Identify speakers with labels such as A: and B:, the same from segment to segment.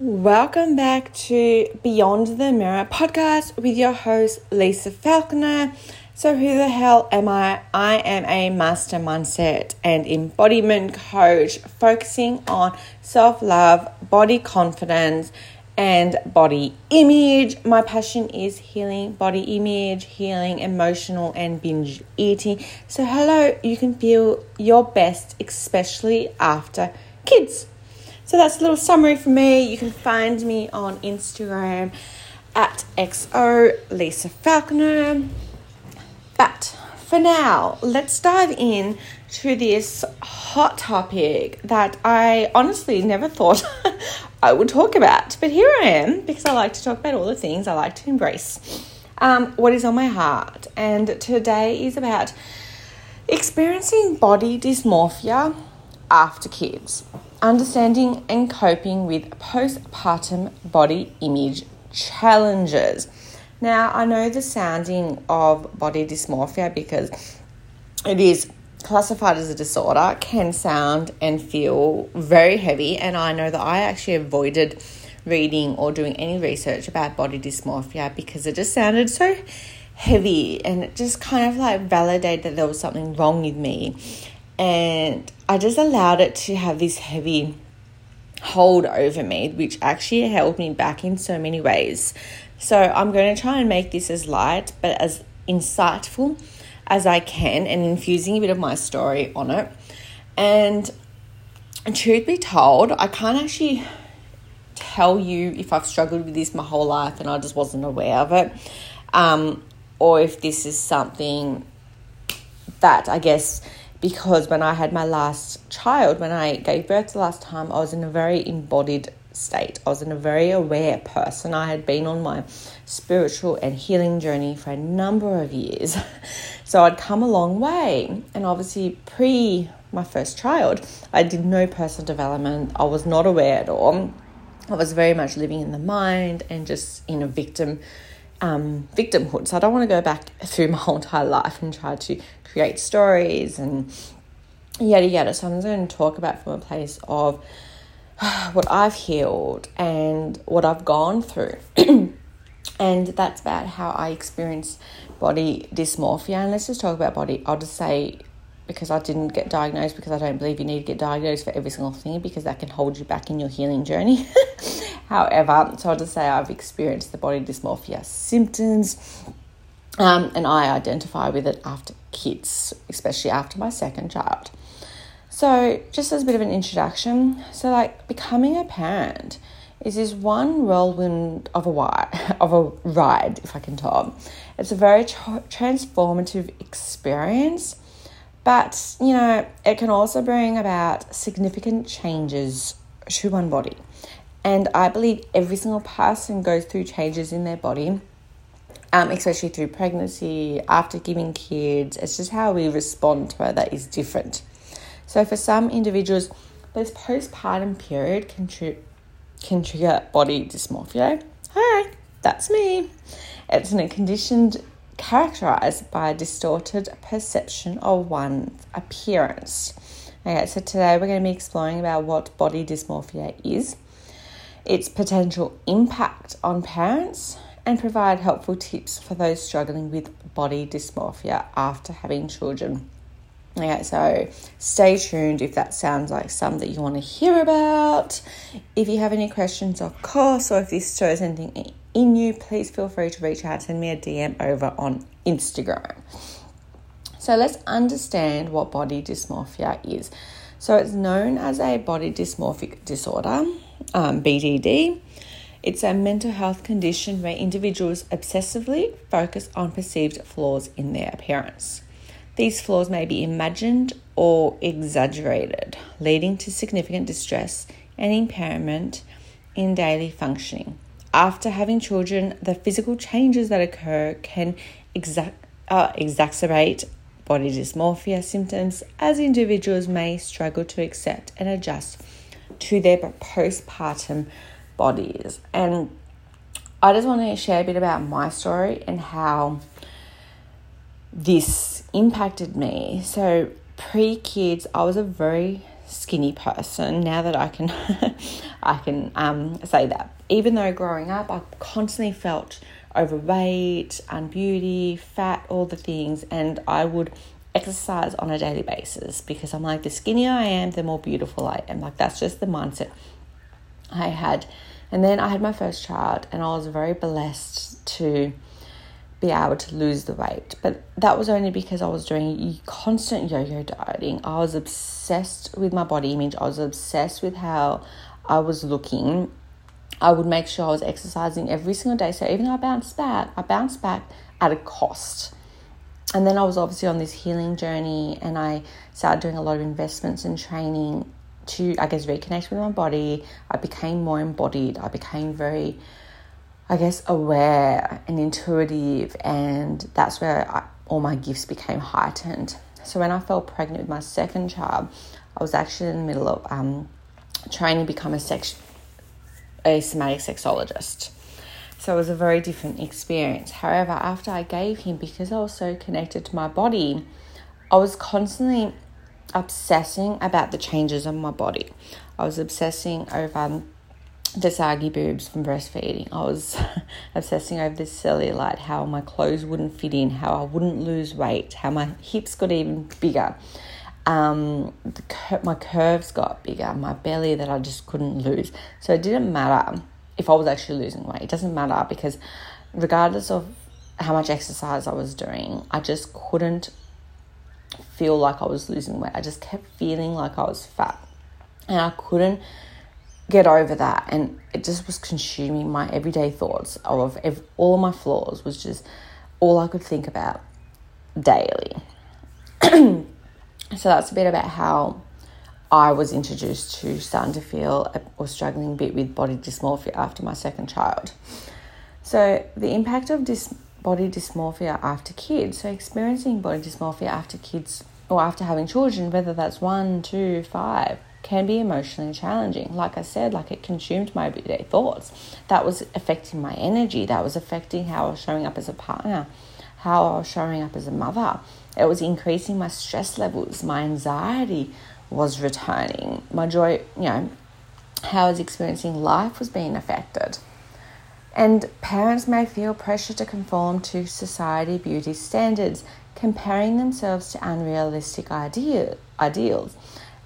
A: Welcome back to Beyond the Mirror podcast with your host, Lisa Falconer. So, who the hell am I? I am a master mindset and embodiment coach focusing on self love, body confidence, and body image. My passion is healing body image, healing emotional and binge eating. So, hello, you can feel your best, especially after kids. So that's a little summary for me. You can find me on Instagram at XO Lisa Falconer. But for now, let's dive in to this hot topic that I honestly never thought I would talk about. But here I am because I like to talk about all the things I like to embrace. Um, what is on my heart. And today is about experiencing body dysmorphia after kids understanding and coping with postpartum body image challenges. Now, I know the sounding of body dysmorphia because it is classified as a disorder can sound and feel very heavy, and I know that I actually avoided reading or doing any research about body dysmorphia because it just sounded so heavy and it just kind of like validated that there was something wrong with me and I just allowed it to have this heavy hold over me, which actually held me back in so many ways. So I'm going to try and make this as light but as insightful as I can and infusing a bit of my story on it. And truth be told, I can't actually tell you if I've struggled with this my whole life and I just wasn't aware of it, um, or if this is something that I guess because when I had my last child, when I gave birth the last time, I was in a very embodied state. I was in a very aware person. I had been on my spiritual and healing journey for a number of years. So I'd come a long way. And obviously, pre my first child, I did no personal development. I was not aware at all. I was very much living in the mind and just in a victim um, victimhood. So I don't want to go back through my whole entire life and try to create stories and yada yada. So I'm going to talk about from a place of what I've healed and what I've gone through. and that's about how I experience body dysmorphia. And let's just talk about body. I'll just say because I didn't get diagnosed because I don't believe you need to get diagnosed for every single thing because that can hold you back in your healing journey. However, so I'll just say I've experienced the body dysmorphia symptoms um, and I identify with it after kids, especially after my second child. So, just as a bit of an introduction, so like becoming a parent is this one whirlwind of a ride, of a ride, if I can talk. It's a very tra- transformative experience, but you know it can also bring about significant changes to one body. And I believe every single person goes through changes in their body um, especially through pregnancy, after giving kids. It's just how we respond to it that is different. So for some individuals, this postpartum period can, tr- can trigger body dysmorphia. Hi, that's me. It's a condition characterized by a distorted perception of one's appearance. Okay, so today we're going to be exploring about what body dysmorphia is, its potential impact on parents, and provide helpful tips for those struggling with body dysmorphia after having children. Okay, so stay tuned if that sounds like some that you want to hear about. If you have any questions, of course, or if this shows anything in you, please feel free to reach out, send me a DM over on Instagram. So let's understand what body dysmorphia is. So it's known as a body dysmorphic disorder, um, BDD. It's a mental health condition where individuals obsessively focus on perceived flaws in their appearance. These flaws may be imagined or exaggerated, leading to significant distress and impairment in daily functioning. After having children, the physical changes that occur can exa- uh, exacerbate body dysmorphia symptoms as individuals may struggle to accept and adjust to their postpartum bodies. And I just want to share a bit about my story and how this impacted me. So, pre kids, I was a very skinny person now that I can I can um, say that. Even though growing up I constantly felt overweight, unbeauty, fat, all the things, and I would exercise on a daily basis because I'm like the skinnier I am, the more beautiful I am. Like that's just the mindset I had. And then I had my first child and I was very blessed to be able to lose the weight. But that was only because I was doing constant yo yo dieting. I was obsessed with my body image, I was obsessed with how I was looking. I would make sure I was exercising every single day. So even though I bounced back, I bounced back at a cost. And then I was obviously on this healing journey and I started doing a lot of investments and training to, I guess, reconnect with my body. I became more embodied. I became very I guess, aware and intuitive, and that's where I, all my gifts became heightened. So when I fell pregnant with my second child, I was actually in the middle of um, training to become a sex, a somatic sexologist. So it was a very different experience. However, after I gave him, because I was so connected to my body, I was constantly obsessing about the changes in my body. I was obsessing over the saggy boobs from breastfeeding. I was obsessing over this cellulite, how my clothes wouldn't fit in, how I wouldn't lose weight, how my hips got even bigger. Um, the, my curves got bigger, my belly that I just couldn't lose. So it didn't matter if I was actually losing weight. It doesn't matter because regardless of how much exercise I was doing, I just couldn't feel like I was losing weight. I just kept feeling like I was fat. And I couldn't get over that and it just was consuming my everyday thoughts of all of my flaws was just all I could think about daily. so that's a bit about how I was introduced to starting to feel or struggling a bit with body dysmorphia after my second child. So the impact of this body dysmorphia after kids, so experiencing body dysmorphia after kids or after having children, whether that's one, two, five, can be emotionally challenging. Like I said, like it consumed my everyday thoughts. That was affecting my energy. That was affecting how I was showing up as a partner, how I was showing up as a mother. It was increasing my stress levels. My anxiety was returning. My joy, you know, how I was experiencing life was being affected. And parents may feel pressure to conform to society beauty standards, comparing themselves to unrealistic idea, ideals.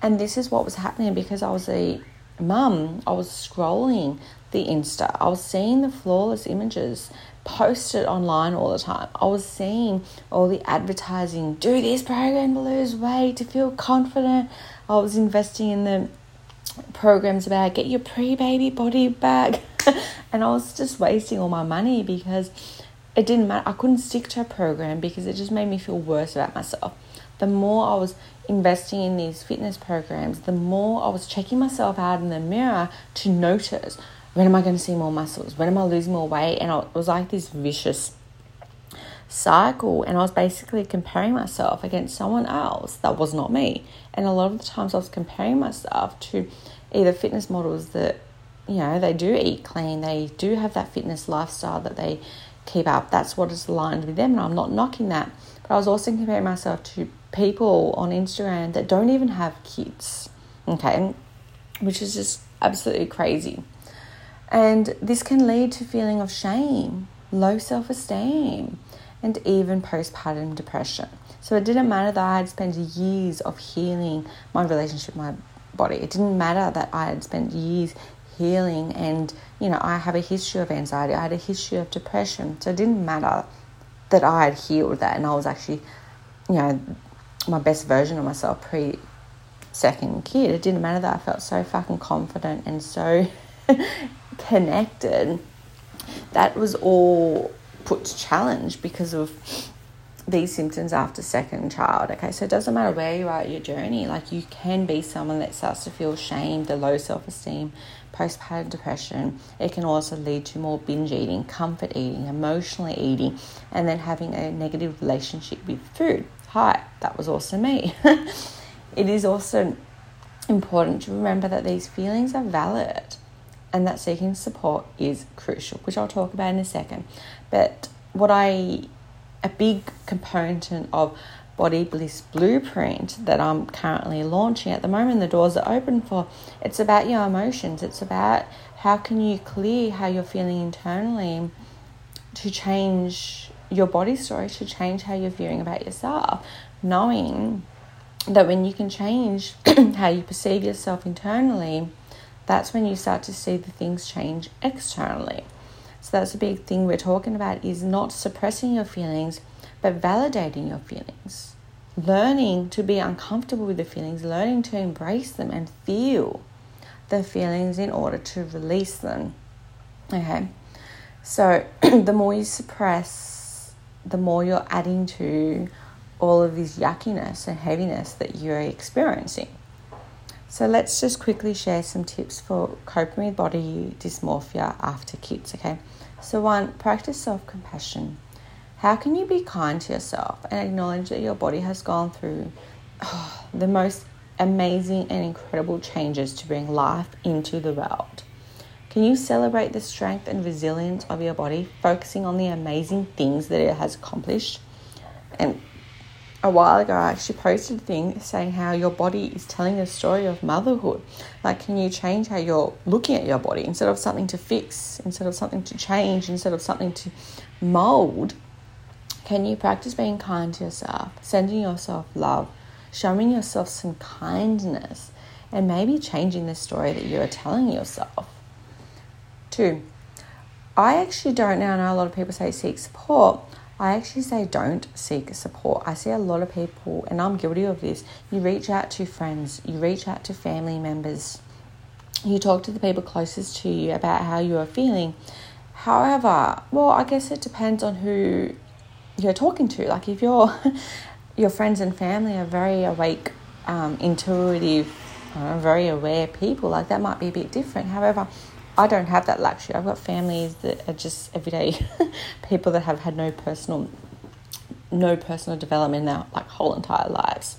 A: And this is what was happening because I was a mum. I was scrolling the Insta. I was seeing the flawless images posted online all the time. I was seeing all the advertising do this program to lose weight, to feel confident. I was investing in the programs about get your pre baby body back. and I was just wasting all my money because it didn't matter. I couldn't stick to a program because it just made me feel worse about myself. The more I was investing in these fitness programs, the more I was checking myself out in the mirror to notice when am I going to see more muscles? When am I losing more weight? And it was like this vicious cycle. And I was basically comparing myself against someone else that was not me. And a lot of the times I was comparing myself to either fitness models that, you know, they do eat clean, they do have that fitness lifestyle that they keep up. That's what is aligned with them. And I'm not knocking that. But I was also comparing myself to people on Instagram that don't even have kids, okay, which is just absolutely crazy. And this can lead to feeling of shame, low self-esteem, and even postpartum depression. So it didn't matter that I had spent years of healing my relationship with my body. It didn't matter that I had spent years healing and you know I have a history of anxiety. I had a history of depression. So it didn't matter that I had healed that and I was actually you know my best version of myself pre second kid. It didn't matter that I felt so fucking confident and so connected. That was all put to challenge because of these symptoms after second child. Okay, so it doesn't matter where you are at your journey, like you can be someone that starts to feel shame, the low self esteem, postpartum depression. It can also lead to more binge eating, comfort eating, emotionally eating, and then having a negative relationship with food hi, that was also me. it is also important to remember that these feelings are valid and that seeking support is crucial, which I'll talk about in a second. But what I, a big component of Body Bliss Blueprint that I'm currently launching at the moment, the doors are open for. It's about your emotions. It's about how can you clear how you're feeling internally to change your body story, to change how you're feeling about yourself, knowing that when you can change how you perceive yourself internally, that's when you start to see the things change externally. So that's a big thing we're talking about is not suppressing your feelings, but validating your feelings. Learning to be uncomfortable with the feelings, learning to embrace them and feel the feelings in order to release them. Okay. So the more you suppress, the more you're adding to all of this yuckiness and heaviness that you're experiencing. So let's just quickly share some tips for coping with body dysmorphia after kids, okay? So one, practice self-compassion. How can you be kind to yourself and acknowledge that your body has gone through oh, the most amazing and incredible changes to bring life into the world? Can you celebrate the strength and resilience of your body, focusing on the amazing things that it has accomplished? And a while ago, I actually posted a thing saying how your body is telling a story of motherhood. Like, can you change how you're looking at your body instead of something to fix, instead of something to change, instead of something to mold? Can you practice being kind to yourself, sending yourself love, showing yourself some kindness, and maybe changing the story that you are telling yourself? Two, I actually don't now know a lot of people say seek support. I actually say don't seek support. I see a lot of people, and I'm guilty of this. You reach out to friends, you reach out to family members, you talk to the people closest to you about how you are feeling. However, well, I guess it depends on who you're talking to. Like if your your friends and family are very awake, um, intuitive, uh, very aware people, like that might be a bit different. However, I don't have that luxury. I've got families that are just everyday people that have had no personal no personal development in their like whole entire lives.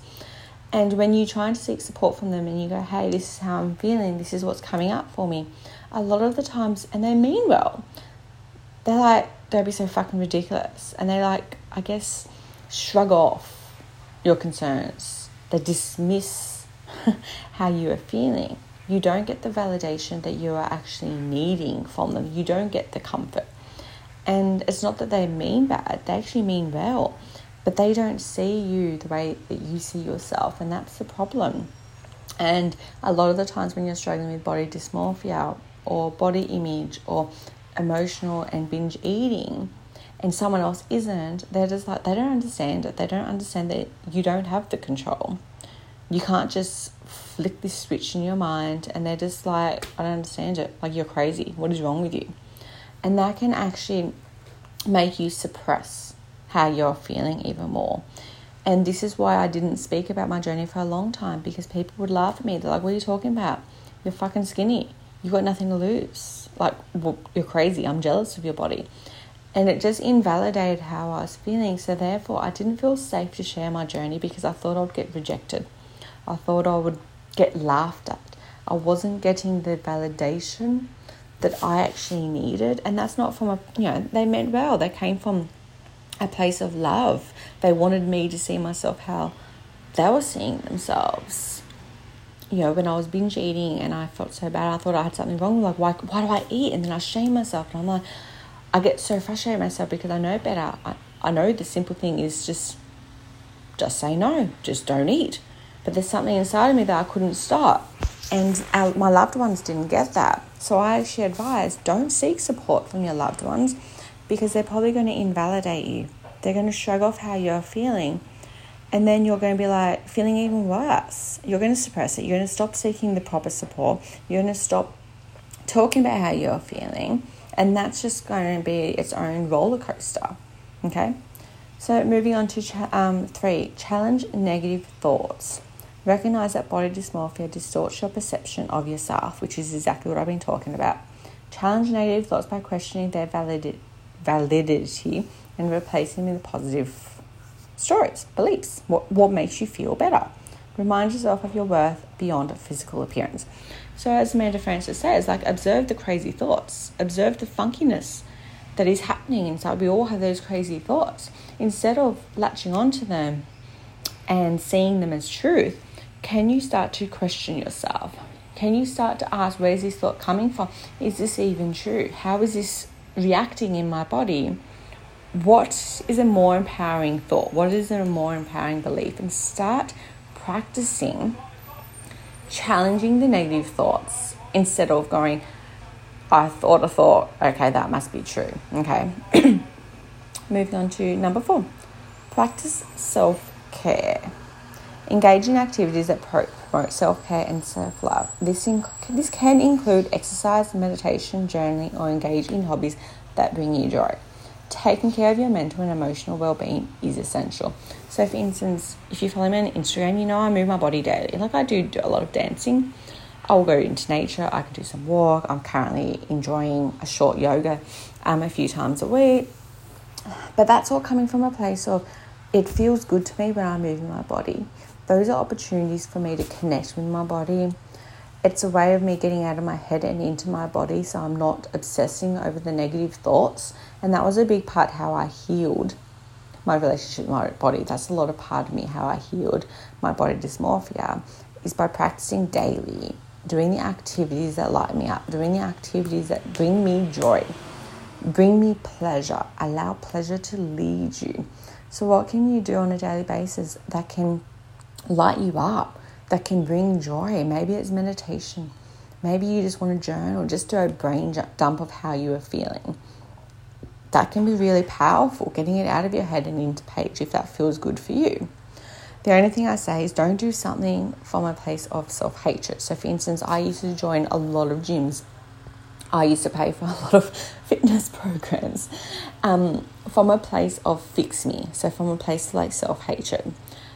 A: And when you try to seek support from them and you go, hey, this is how I'm feeling, this is what's coming up for me, a lot of the times, and they mean well, they're like, don't be so fucking ridiculous. And they like, I guess, shrug off your concerns. They dismiss how you are feeling you don't get the validation that you are actually needing from them. You don't get the comfort. And it's not that they mean bad, they actually mean well, but they don't see you the way that you see yourself, and that's the problem. And a lot of the times when you're struggling with body dysmorphia or body image or emotional and binge eating, and someone else isn't, they're just like, they don't understand it. They don't understand that you don't have the control. You can't just flick this switch in your mind and they're just like, I don't understand it. Like, you're crazy. What is wrong with you? And that can actually make you suppress how you're feeling even more. And this is why I didn't speak about my journey for a long time because people would laugh at me. They're like, What are you talking about? You're fucking skinny. You've got nothing to lose. Like, well, you're crazy. I'm jealous of your body. And it just invalidated how I was feeling. So, therefore, I didn't feel safe to share my journey because I thought I would get rejected. I thought I would get laughed at. I wasn't getting the validation that I actually needed. And that's not from a, you know, they meant well. They came from a place of love. They wanted me to see myself how they were seeing themselves. You know, when I was binge eating and I felt so bad, I thought I had something wrong. Like, why, why do I eat? And then I shame myself. And I'm like, I get so frustrated myself because I know better. I, I know the simple thing is just, just say no. Just don't eat but there's something inside of me that I couldn't stop. And our, my loved ones didn't get that. So I actually advise don't seek support from your loved ones because they're probably going to invalidate you. They're going to shrug off how you're feeling. And then you're going to be like feeling even worse. You're going to suppress it. You're going to stop seeking the proper support. You're going to stop talking about how you're feeling. And that's just going to be its own roller coaster. Okay? So, moving on to um, three challenge negative thoughts. Recognize that body dysmorphia distorts your perception of yourself, which is exactly what I've been talking about. Challenge negative thoughts by questioning their valid- validity and replacing them with positive stories, beliefs. What, what makes you feel better? Remind yourself of your worth beyond physical appearance. So, as Amanda Frances says, like observe the crazy thoughts, observe the funkiness that is happening inside. We all have those crazy thoughts. Instead of latching onto them and seeing them as truth, can you start to question yourself? Can you start to ask, where's this thought coming from? Is this even true? How is this reacting in my body? What is a more empowering thought? What is a more empowering belief? And start practicing challenging the negative thoughts instead of going, I thought a thought, okay, that must be true. Okay. Moving on to number four practice self care. Engage in activities that promote self care and self love. This, inc- this can include exercise, meditation, journaling, or engage in hobbies that bring you joy. Taking care of your mental and emotional well being is essential. So, for instance, if you follow me on Instagram, you know I move my body daily. Like I do, do a lot of dancing. I'll go into nature, I can do some walk. I'm currently enjoying a short yoga um, a few times a week. But that's all coming from a place of it feels good to me when I'm moving my body. Those are opportunities for me to connect with my body. It's a way of me getting out of my head and into my body so I'm not obsessing over the negative thoughts. And that was a big part how I healed my relationship with my body. That's a lot of part of me, how I healed my body dysmorphia, is by practicing daily, doing the activities that light me up, doing the activities that bring me joy, bring me pleasure, allow pleasure to lead you. So, what can you do on a daily basis that can light you up, that can bring joy? Maybe it's meditation. Maybe you just want to journal, just do a brain dump of how you are feeling. That can be really powerful, getting it out of your head and into page if that feels good for you. The only thing I say is don't do something from a place of self hatred. So, for instance, I used to join a lot of gyms I used to pay for a lot of fitness programs um, from a place of fix me, so from a place like self hatred.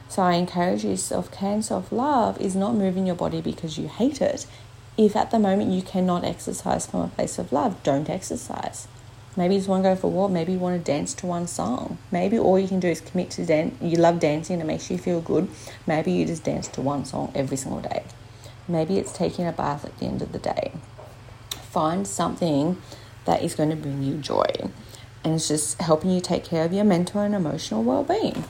A: So I encourage you self care and self love is not moving your body because you hate it. If at the moment you cannot exercise from a place of love, don't exercise. Maybe you just want to go for a walk. Maybe you want to dance to one song. Maybe all you can do is commit to dance. You love dancing, and it makes you feel good. Maybe you just dance to one song every single day. Maybe it's taking a bath at the end of the day find something that is going to bring you joy. And it's just helping you take care of your mental and emotional well being.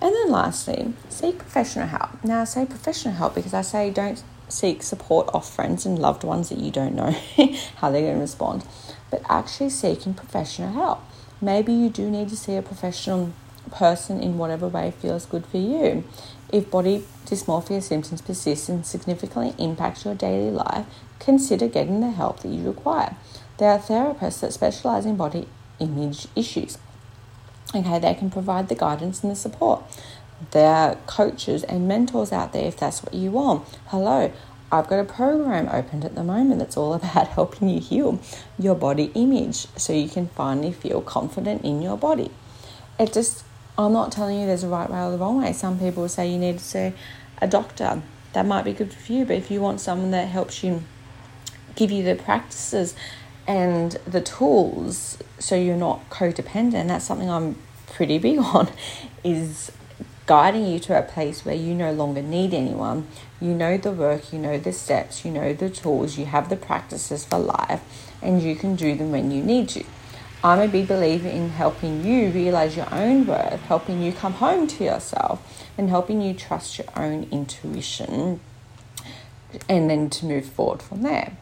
A: And then lastly, seek professional help. Now, I say professional help because I say don't seek support off friends and loved ones that you don't know how they're going to respond, but actually seeking professional help. Maybe you do need to see a professional person in whatever way feels good for you. If body dysmorphia symptoms persist and significantly impact your daily life, consider getting the help that you require. There are therapists that specialize in body image issues. Okay, they can provide the guidance and the support. There are coaches and mentors out there if that's what you want. Hello, I've got a program opened at the moment that's all about helping you heal your body image so you can finally feel confident in your body. It just, I'm not telling you there's a right way or the wrong way. Some people say you need to see a doctor. That might be good for you, but if you want someone that helps you give you the practices and the tools so you're not codependent. That's something I'm pretty big on is guiding you to a place where you no longer need anyone. You know the work, you know the steps, you know the tools, you have the practices for life, and you can do them when you need to. I'm a big believer in helping you realize your own worth, helping you come home to yourself, and helping you trust your own intuition, and then to move forward from there.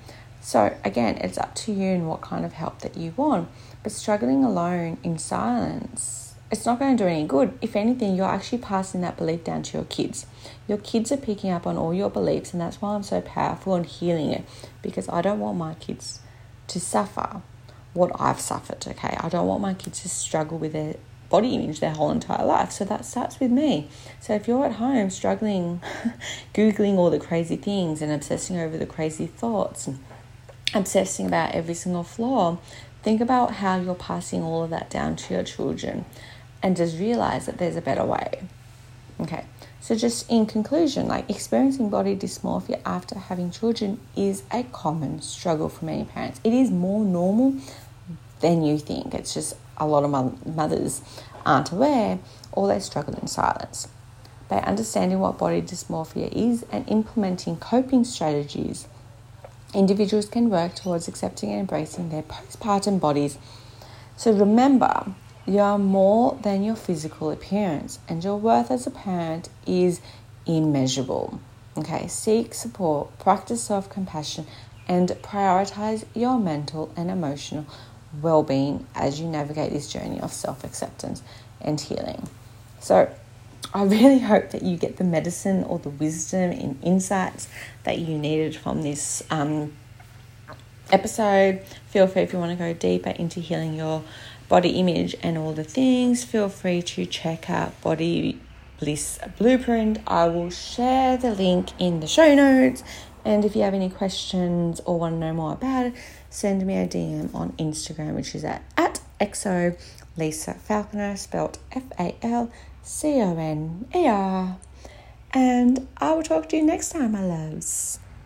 A: So, again, it's up to you and what kind of help that you want. But struggling alone in silence, it's not going to do any good. If anything, you're actually passing that belief down to your kids. Your kids are picking up on all your beliefs, and that's why I'm so powerful in healing it because I don't want my kids to suffer what I've suffered, okay? I don't want my kids to struggle with their body image their whole entire life. So that starts with me. So if you're at home struggling, Googling all the crazy things and obsessing over the crazy thoughts and obsessing about every single flaw, think about how you're passing all of that down to your children and just realize that there's a better way. Okay, so just in conclusion, like experiencing body dysmorphia after having children is a common struggle for many parents. It is more normal than you think. It's just a lot of mothers aren't aware or they struggle in silence. By understanding what body dysmorphia is and implementing coping strategies, individuals can work towards accepting and embracing their postpartum bodies. So remember, You are more than your physical appearance, and your worth as a parent is immeasurable. Okay, seek support, practice self compassion, and prioritize your mental and emotional well being as you navigate this journey of self acceptance and healing. So, I really hope that you get the medicine or the wisdom and insights that you needed from this um, episode. Feel free if you want to go deeper into healing your body image and all the things, feel free to check out Body Bliss Blueprint. I will share the link in the show notes. And if you have any questions or want to know more about it, send me a DM on Instagram, which is at, at XO Lisa Falconer, spelled F A L C O N E R. And I will talk to you next time, my loves.